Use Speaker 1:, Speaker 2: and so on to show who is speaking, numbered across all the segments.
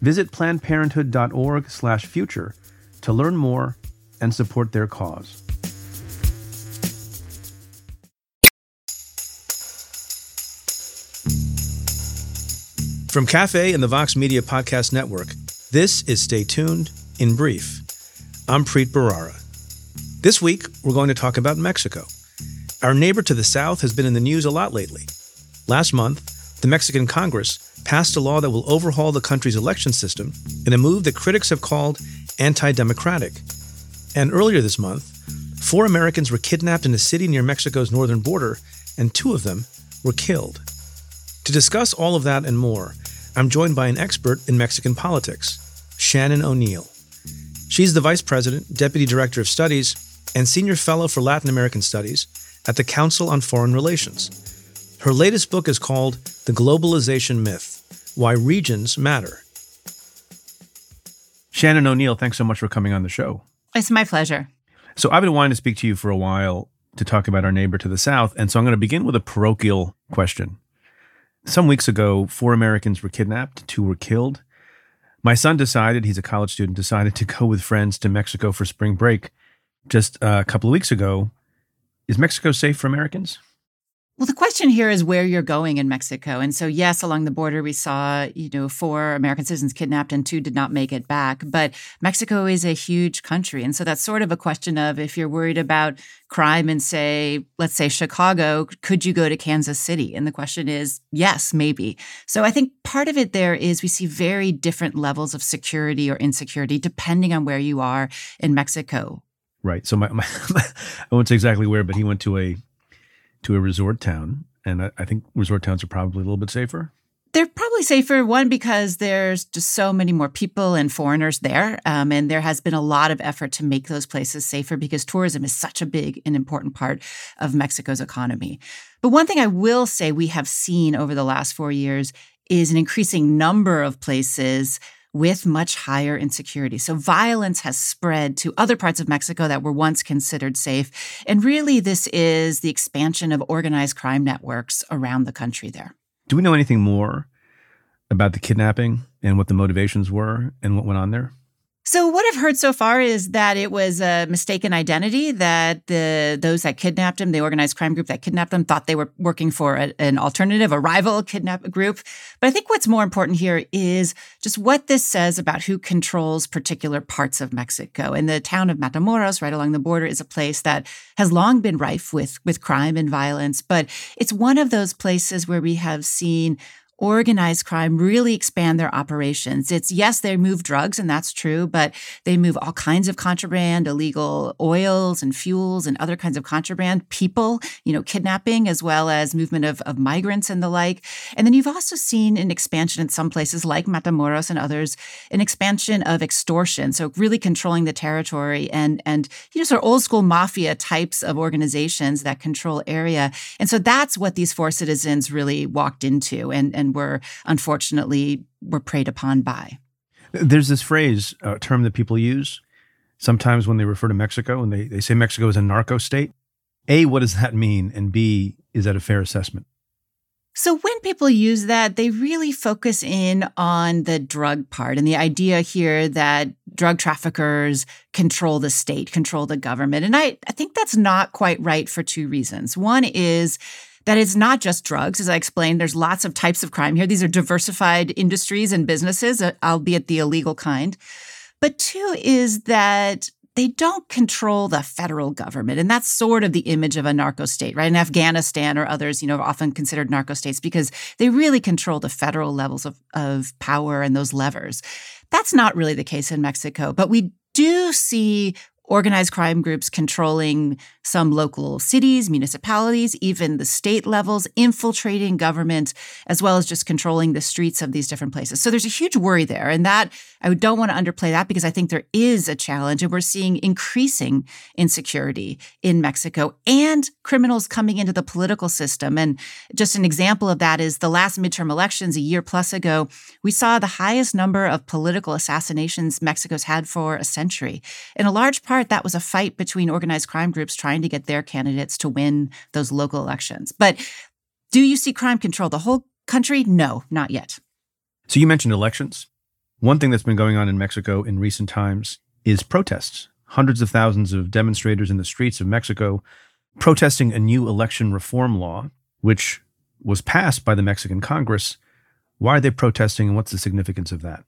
Speaker 1: Visit plannedparenthood.org/future to learn more and support their cause. From Cafe and the Vox Media Podcast Network, this is Stay Tuned in Brief. I'm Preet Bharara. This week, we're going to talk about Mexico. Our neighbor to the south has been in the news a lot lately. Last month, the Mexican Congress passed a law that will overhaul the country's election system in a move that critics have called anti democratic. And earlier this month, four Americans were kidnapped in a city near Mexico's northern border, and two of them were killed. To discuss all of that and more, I'm joined by an expert in Mexican politics, Shannon O'Neil. She's the Vice President, Deputy Director of Studies, and Senior Fellow for Latin American Studies at the Council on Foreign Relations. Her latest book is called The Globalization Myth Why Regions Matter. Shannon O'Neil, thanks so much for coming on the show.
Speaker 2: It's my pleasure.
Speaker 1: So, I've been wanting to speak to you for a while to talk about our neighbor to the south. And so, I'm going to begin with a parochial question. Some weeks ago, four Americans were kidnapped, two were killed. My son decided, he's a college student, decided to go with friends to Mexico for spring break just a couple of weeks ago. Is Mexico safe for Americans?
Speaker 2: Well, the question here is where you're going in Mexico. And so, yes, along the border, we saw, you know, four American citizens kidnapped and two did not make it back. But Mexico is a huge country. And so that's sort of a question of if you're worried about crime in, say, let's say Chicago, could you go to Kansas City? And the question is, yes, maybe. So I think part of it there is we see very different levels of security or insecurity depending on where you are in Mexico.
Speaker 1: Right. So my, my I won't say exactly where, but he went to a to a resort town, and I, I think resort towns are probably a little bit safer.
Speaker 2: They're probably safer, one, because there's just so many more people and foreigners there. Um, and there has been a lot of effort to make those places safer because tourism is such a big and important part of Mexico's economy. But one thing I will say we have seen over the last four years is an increasing number of places with much higher insecurity. So violence has spread to other parts of Mexico that were once considered safe. And really, this is the expansion of organized crime networks around the country there.
Speaker 1: Do we know anything more about the kidnapping and what the motivations were and what went on there?
Speaker 2: So what I've heard so far is that it was a mistaken identity that the those that kidnapped him, the organized crime group that kidnapped him, thought they were working for a, an alternative, a rival kidnap group. But I think what's more important here is just what this says about who controls particular parts of Mexico. And the town of Matamoros, right along the border, is a place that has long been rife with with crime and violence. But it's one of those places where we have seen organized crime really expand their operations. It's yes, they move drugs, and that's true, but they move all kinds of contraband, illegal oils and fuels and other kinds of contraband, people, you know, kidnapping, as well as movement of, of migrants and the like. And then you've also seen an expansion in some places like Matamoros and others, an expansion of extortion. So really controlling the territory and and you know, sort of old school mafia types of organizations that control area. And so that's what these four citizens really walked into and, and were unfortunately were preyed upon by.
Speaker 1: There's this phrase, a term that people use sometimes when they refer to Mexico and they, they say Mexico is a narco state. A, what does that mean? And B, is that a fair assessment?
Speaker 2: So when people use that, they really focus in on the drug part and the idea here that drug traffickers control the state, control the government. And I, I think that's not quite right for two reasons. One is that it's not just drugs. As I explained, there's lots of types of crime here. These are diversified industries and businesses, uh, albeit the illegal kind. But two is that they don't control the federal government. And that's sort of the image of a narco state, right? In Afghanistan or others, you know, often considered narco states because they really control the federal levels of, of power and those levers. That's not really the case in Mexico, but we do see organized crime groups controlling some local cities, municipalities, even the state levels, infiltrating government, as well as just controlling the streets of these different places. So there's a huge worry there. And that, I don't want to underplay that because I think there is a challenge and we're seeing increasing insecurity in Mexico and criminals coming into the political system. And just an example of that is the last midterm elections a year plus ago, we saw the highest number of political assassinations Mexico's had for a century. In a large part, part, that was a fight between organized crime groups trying to get their candidates to win those local elections. But do you see crime control the whole country? No, not yet.
Speaker 1: So you mentioned elections. One thing that's been going on in Mexico in recent times is protests. Hundreds of thousands of demonstrators in the streets of Mexico protesting a new election reform law, which was passed by the Mexican Congress. Why are they protesting and what's the significance of that?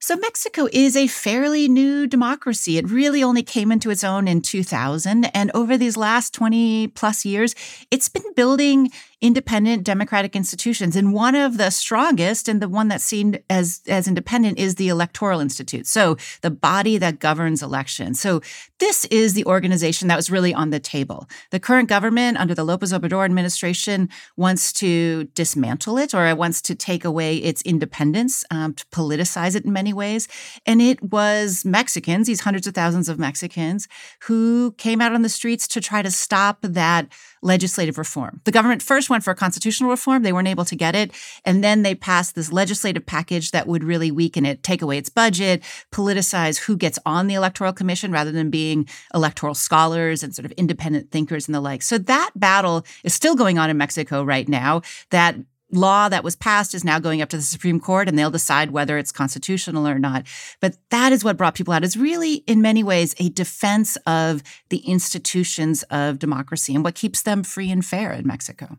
Speaker 2: So, Mexico is a fairly new democracy. It really only came into its own in 2000. And over these last 20 plus years, it's been building independent democratic institutions. And one of the strongest and the one that's seen as, as independent is the Electoral Institute. So the body that governs elections. So this is the organization that was really on the table. The current government under the Lopez Obrador administration wants to dismantle it or it wants to take away its independence, um, to politicize it in many ways. And it was Mexicans, these hundreds of thousands of Mexicans, who came out on the streets to try to stop that legislative reform. The government first went for constitutional reform. They weren't able to get it. And then they passed this legislative package that would really weaken it, take away its budget, politicize who gets on the electoral commission rather than being electoral scholars and sort of independent thinkers and the like. So that battle is still going on in Mexico right now. That law that was passed is now going up to the Supreme Court and they'll decide whether it's constitutional or not. But that is what brought people out. Is really, in many ways, a defense of the institutions of democracy and what keeps them free and fair in Mexico.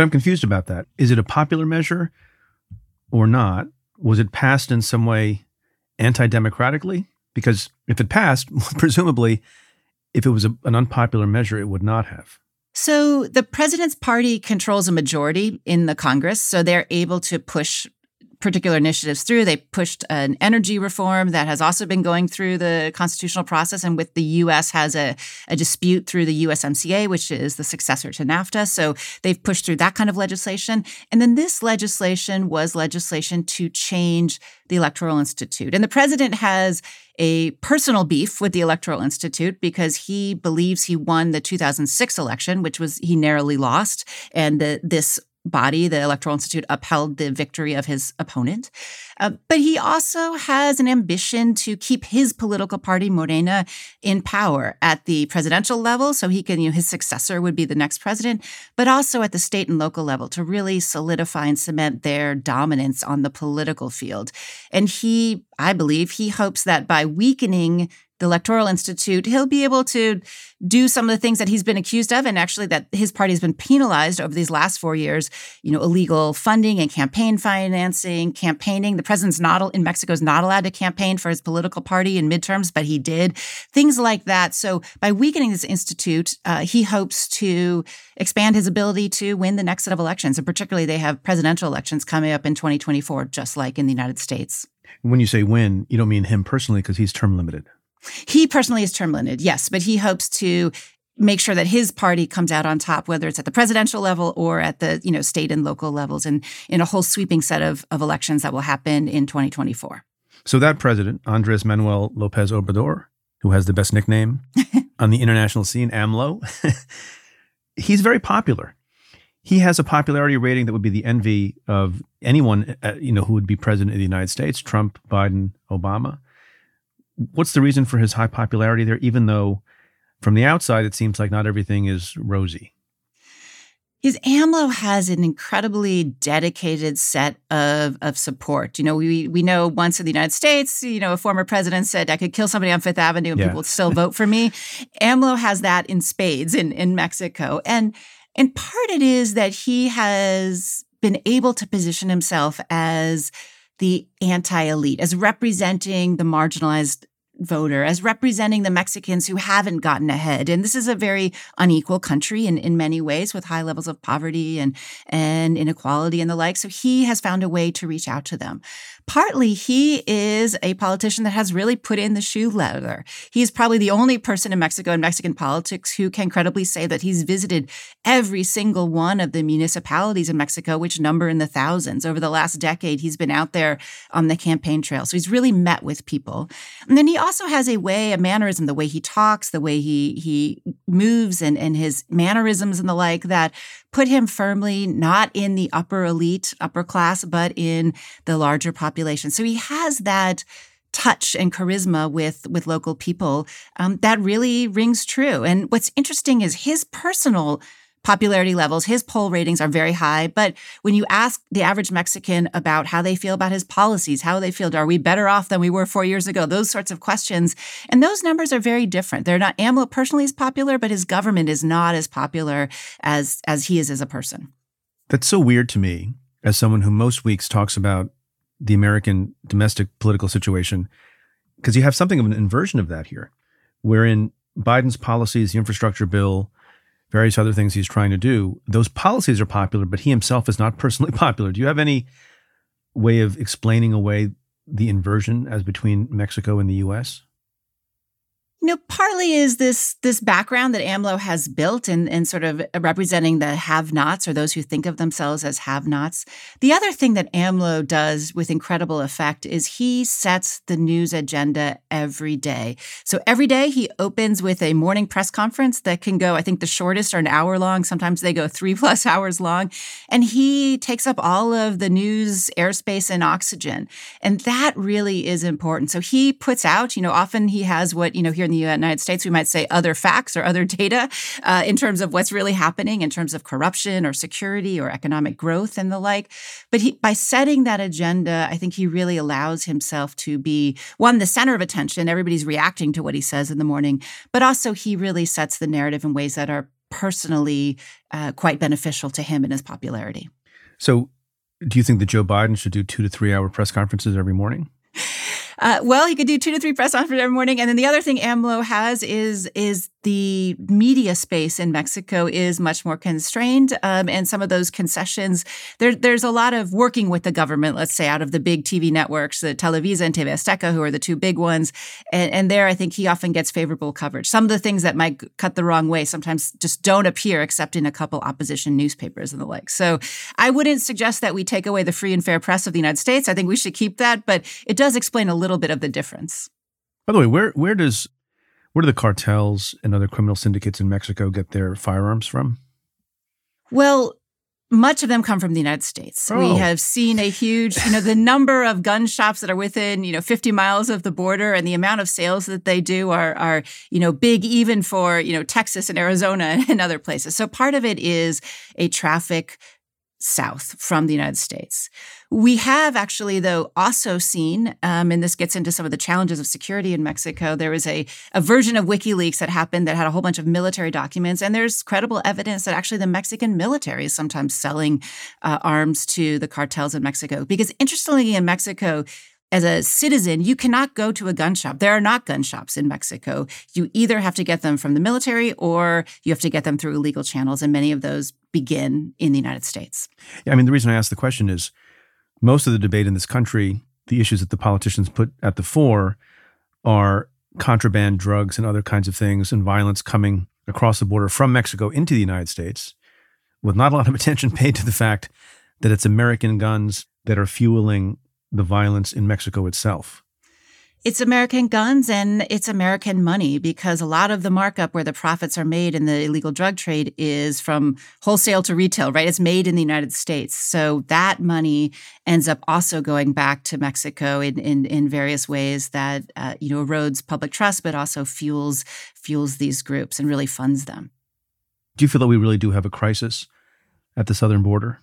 Speaker 1: But I'm confused about that. Is it a popular measure or not? Was it passed in some way anti democratically? Because if it passed, presumably, if it was a, an unpopular measure, it would not have.
Speaker 2: So the president's party controls a majority in the Congress, so they're able to push particular initiatives through. They pushed an energy reform that has also been going through the constitutional process, and with the U.S. has a, a dispute through the USMCA, which is the successor to NAFTA. So they've pushed through that kind of legislation. And then this legislation was legislation to change the Electoral Institute. And the president has a personal beef with the Electoral Institute because he believes he won the 2006 election, which was he narrowly lost, and the, this body, the Electoral Institute, upheld the victory of his opponent. Uh, but he also has an ambition to keep his political party, Morena, in power at the presidential level. So he can, you know, his successor would be the next president, but also at the state and local level to really solidify and cement their dominance on the political field. And he, I believe, he hopes that by weakening the Electoral Institute, he'll be able to do some of the things that he's been accused of and actually that his party has been penalized over these last four years, you know, illegal funding and campaign financing, campaigning. The president's not in Mexico is not allowed to campaign for his political party in midterms, but he did. Things like that. So by weakening this institute, uh, he hopes to expand his ability to win the next set of elections. And particularly they have presidential elections coming up in 2024, just like in the United States.
Speaker 1: When you say win, you don't mean him personally because he's term limited.
Speaker 2: He personally is term limited, yes, but he hopes to make sure that his party comes out on top, whether it's at the presidential level or at the you know state and local levels, and in a whole sweeping set of, of elections that will happen in 2024.
Speaker 1: So that president, Andres Manuel Lopez Obrador, who has the best nickname on the international scene, AMLO, he's very popular. He has a popularity rating that would be the envy of anyone, uh, you know, who would be president of the United States: Trump, Biden, Obama what's the reason for his high popularity there, even though from the outside it seems like not everything is rosy?
Speaker 2: His AMLO has an incredibly dedicated set of, of support. You know, we we know once in the United States, you know, a former president said I could kill somebody on Fifth Avenue and yeah. people would still vote for me. AMLO has that in spades in, in Mexico. And and part it is that he has been able to position himself as the anti elite, as representing the marginalized voter, as representing the Mexicans who haven't gotten ahead. And this is a very unequal country in, in many ways with high levels of poverty and, and inequality and the like. So he has found a way to reach out to them. Partly, he is a politician that has really put in the shoe leather. He's probably the only person in Mexico in Mexican politics who can credibly say that he's visited every single one of the municipalities in Mexico, which number in the thousands. Over the last decade, he's been out there on the campaign trail. So he's really met with people. And then he has a way, a mannerism, the way he talks, the way he he moves and, and his mannerisms and the like that put him firmly not in the upper elite, upper class, but in the larger population. So he has that touch and charisma with with local people um, that really rings true. And what's interesting is his personal popularity levels. His poll ratings are very high. But when you ask the average Mexican about how they feel about his policies, how they feel, are we better off than we were four years ago? Those sorts of questions. And those numbers are very different. They're not, AMLO personally is popular, but his government is not as popular as, as he is as a person.
Speaker 1: That's so weird to me as someone who most weeks talks about the American domestic political situation, because you have something of an inversion of that here, wherein Biden's policies, the infrastructure bill, various other things he's trying to do. Those policies are popular, but he himself is not personally popular. Do you have any way of explaining away the inversion as between Mexico and the US?
Speaker 2: You know, partly is this this background that AMLO has built in, in sort of representing the have-nots or those who think of themselves as have-nots. The other thing that AMLO does with incredible effect is he sets the news agenda every day. So every day he opens with a morning press conference that can go, I think the shortest are an hour long. Sometimes they go three plus hours long. And he takes up all of the news, airspace, and oxygen. And that really is important. So he puts out, you know, often he has what, you know, here in the United States, we might say other facts or other data uh, in terms of what's really happening in terms of corruption or security or economic growth and the like. But he, by setting that agenda, I think he really allows himself to be one, the center of attention. Everybody's reacting to what he says in the morning, but also he really sets the narrative in ways that are personally uh, quite beneficial to him and his popularity.
Speaker 1: So, do you think that Joe Biden should do two to three hour press conferences every morning?
Speaker 2: Uh, well, he could do two to three press conferences every morning, and then the other thing AMLO has is is the media space in Mexico is much more constrained, um, and some of those concessions. There, there's a lot of working with the government. Let's say out of the big TV networks, the Televisa and TV Azteca, who are the two big ones, and, and there I think he often gets favorable coverage. Some of the things that might cut the wrong way sometimes just don't appear except in a couple opposition newspapers and the like. So I wouldn't suggest that we take away the free and fair press of the United States. I think we should keep that, but it does explain a little bit of the difference.
Speaker 1: By the way, where where does where do the cartels and other criminal syndicates in Mexico get their firearms from?
Speaker 2: Well, much of them come from the United States. Oh. We have seen a huge, you know, the number of gun shops that are within, you know, 50 miles of the border and the amount of sales that they do are are, you know, big even for, you know, Texas and Arizona and other places. So part of it is a traffic south from the United States. We have actually, though, also seen, um, and this gets into some of the challenges of security in Mexico. There was a, a version of WikiLeaks that happened that had a whole bunch of military documents, and there's credible evidence that actually the Mexican military is sometimes selling uh, arms to the cartels in Mexico. Because interestingly, in Mexico, as a citizen, you cannot go to a gun shop. There are not gun shops in Mexico. You either have to get them from the military or you have to get them through illegal channels, and many of those begin in the United States.
Speaker 1: Yeah, I mean, the reason I ask the question is most of the debate in this country, the issues that the politicians put at the fore are contraband drugs and other kinds of things and violence coming across the border from Mexico into the United States, with not a lot of attention paid to the fact that it's American guns that are fueling the violence in Mexico itself.
Speaker 2: It's American guns and it's American money because a lot of the markup where the profits are made in the illegal drug trade is from wholesale to retail, right? It's made in the United States. So that money ends up also going back to Mexico in, in, in various ways that, uh, you know, erodes public trust, but also fuels, fuels these groups and really funds them.
Speaker 1: Do you feel that we really do have a crisis at the southern border?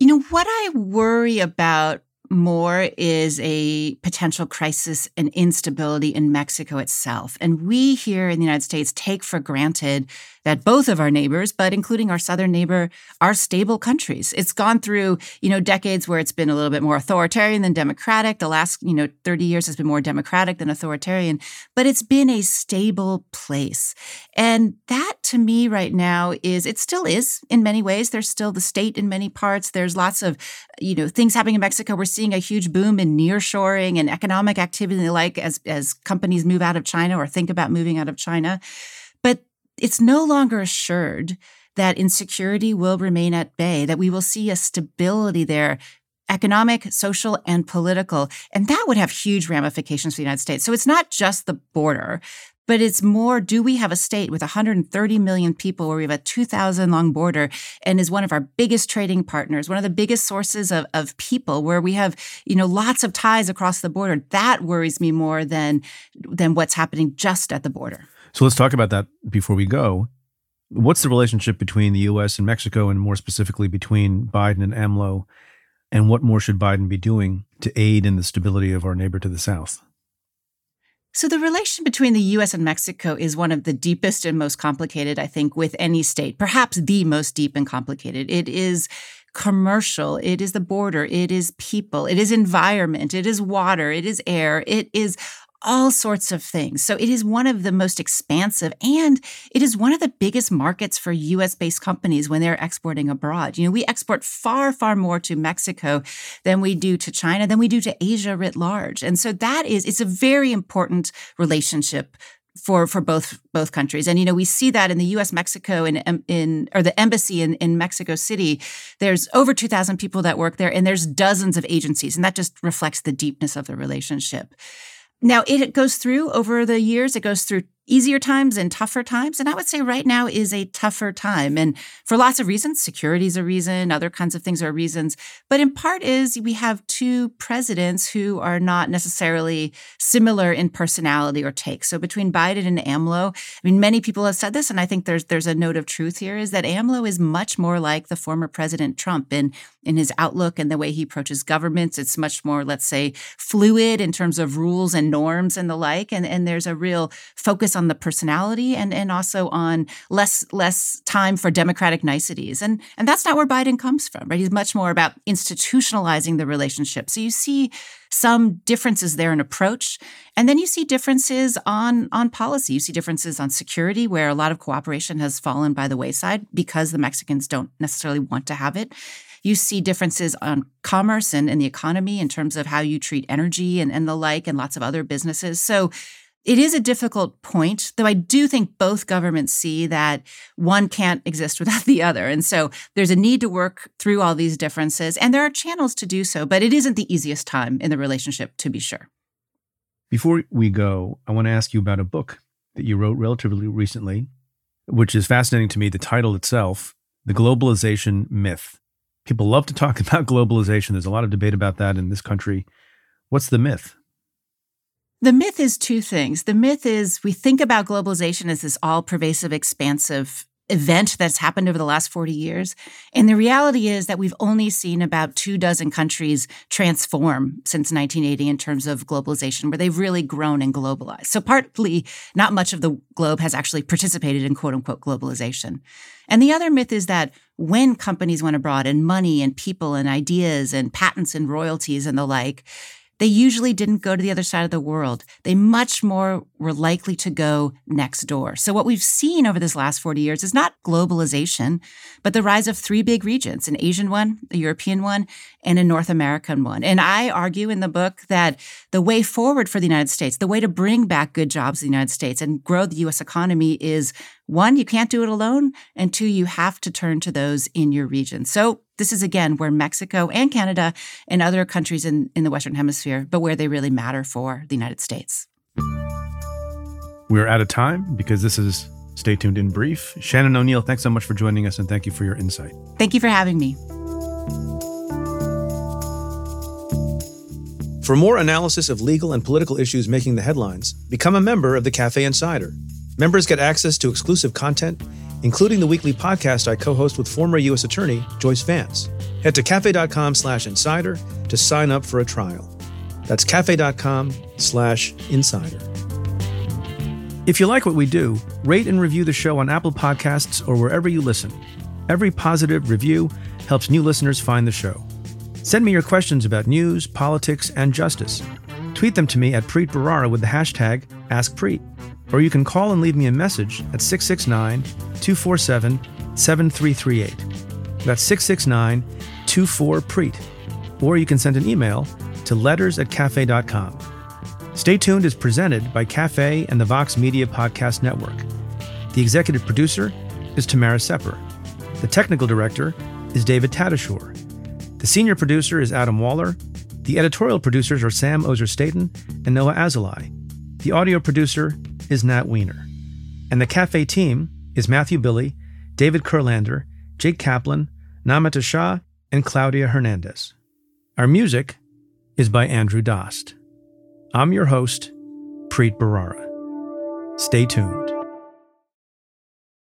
Speaker 2: You know, what I worry about more is a potential crisis and instability in Mexico itself. And we here in the United States take for granted that both of our neighbors, but including our southern neighbor, are stable countries. It's gone through, you know, decades where it's been a little bit more authoritarian than democratic. The last, you know, 30 years has been more democratic than authoritarian, but it's been a stable place. And that to me right now is it still is in many ways. There's still the state in many parts. There's lots of, you know, things happening in Mexico. We're seeing a huge boom in nearshoring and economic activity like as as companies move out of China or think about moving out of China. But it's no longer assured that insecurity will remain at bay, that we will see a stability there economic, social, and political. And that would have huge ramifications for the United States. So it's not just the border, but it's more do we have a state with 130 million people where we have a 2,000 long border and is one of our biggest trading partners, one of the biggest sources of, of people where we have, you know, lots of ties across the border. That worries me more than, than what's happening just at the border.
Speaker 1: So let's talk about that before we go. What's the relationship between the US and Mexico, and more specifically between Biden and AMLO? And what more should Biden be doing to aid in the stability of our neighbor to the south?
Speaker 2: So, the relation between the US and Mexico is one of the deepest and most complicated, I think, with any state, perhaps the most deep and complicated. It is commercial, it is the border, it is people, it is environment, it is water, it is air, it is all sorts of things. So it is one of the most expansive and it is one of the biggest markets for US based companies when they're exporting abroad. You know, we export far, far more to Mexico than we do to China, than we do to Asia writ large. And so that is, it's a very important relationship for for both both countries and you know we see that in the US Mexico in um, in or the embassy in in Mexico City there's over 2000 people that work there and there's dozens of agencies and that just reflects the deepness of the relationship now, it goes through over the years, it goes through easier times and tougher times. And I would say right now is a tougher time. And for lots of reasons, security is a reason, other kinds of things are reasons. But in part is we have two presidents who are not necessarily similar in personality or take. So between Biden and AMLO, I mean, many people have said this, and I think there's there's a note of truth here, is that AMLO is much more like the former President Trump in, in his outlook and the way he approaches governments. It's much more, let's say, fluid in terms of rules and norms and the like. And, and there's a real focus focus on the personality and and also on less less time for democratic niceties. And and that's not where Biden comes from, right? He's much more about institutionalizing the relationship. So you see some differences there in approach. And then you see differences on, on policy. You see differences on security, where a lot of cooperation has fallen by the wayside because the Mexicans don't necessarily want to have it. You see differences on commerce and, and the economy in terms of how you treat energy and, and the like, and lots of other businesses. So it is a difficult point, though I do think both governments see that one can't exist without the other. And so there's a need to work through all these differences, and there are channels to do so, but it isn't the easiest time in the relationship, to be sure.
Speaker 1: Before we go, I want to ask you about a book that you wrote relatively recently, which is fascinating to me. The title itself, The Globalization Myth. People love to talk about globalization. There's a lot of debate about that in this country. What's the myth?
Speaker 2: The myth is two things. The myth is we think about globalization as this all pervasive, expansive event that's happened over the last 40 years. And the reality is that we've only seen about two dozen countries transform since 1980 in terms of globalization, where they've really grown and globalized. So, partly, not much of the globe has actually participated in quote unquote globalization. And the other myth is that when companies went abroad and money and people and ideas and patents and royalties and the like, they usually didn't go to the other side of the world. They much more were likely to go next door. So what we've seen over this last 40 years is not globalization, but the rise of three big regions, an Asian one, a European one, and a North American one. And I argue in the book that the way forward for the United States, the way to bring back good jobs in the United States and grow the US economy is one, you can't do it alone. And two, you have to turn to those in your region. So this is again where Mexico and Canada and other countries in, in the Western Hemisphere, but where they really matter for the United States.
Speaker 1: We're out of time because this is Stay Tuned in Brief. Shannon O'Neil, thanks so much for joining us and thank you for your insight.
Speaker 2: Thank you for having me.
Speaker 1: For more analysis of legal and political issues making the headlines, become a member of the Cafe Insider. Members get access to exclusive content, including the weekly podcast I co host with former U.S. Attorney Joyce Vance. Head to cafe.com slash insider to sign up for a trial. That's cafe.com slash insider. If you like what we do, rate and review the show on Apple Podcasts or wherever you listen. Every positive review helps new listeners find the show. Send me your questions about news, politics, and justice. Tweet them to me at Preet Bharara with the hashtag AskPreet. Or you can call and leave me a message at 669 247 7338. That's 669 24 Preet. Or you can send an email to letters at cafe.com. Stay Tuned is presented by Cafe and the Vox Media Podcast Network. The executive producer is Tamara Sepper. The technical director is David Tatasciore. The senior producer is Adam Waller. The editorial producers are Sam Ozer Staton and Noa Azulai. The audio producer is Nat Weiner. And the Cafe team is Matthew Billy, David Kurlander, Jake Kaplan, Namita Shah, and Claudia Hernandez. Our music is by Andrew Dost. I'm your host, Preet Bharara. Stay tuned.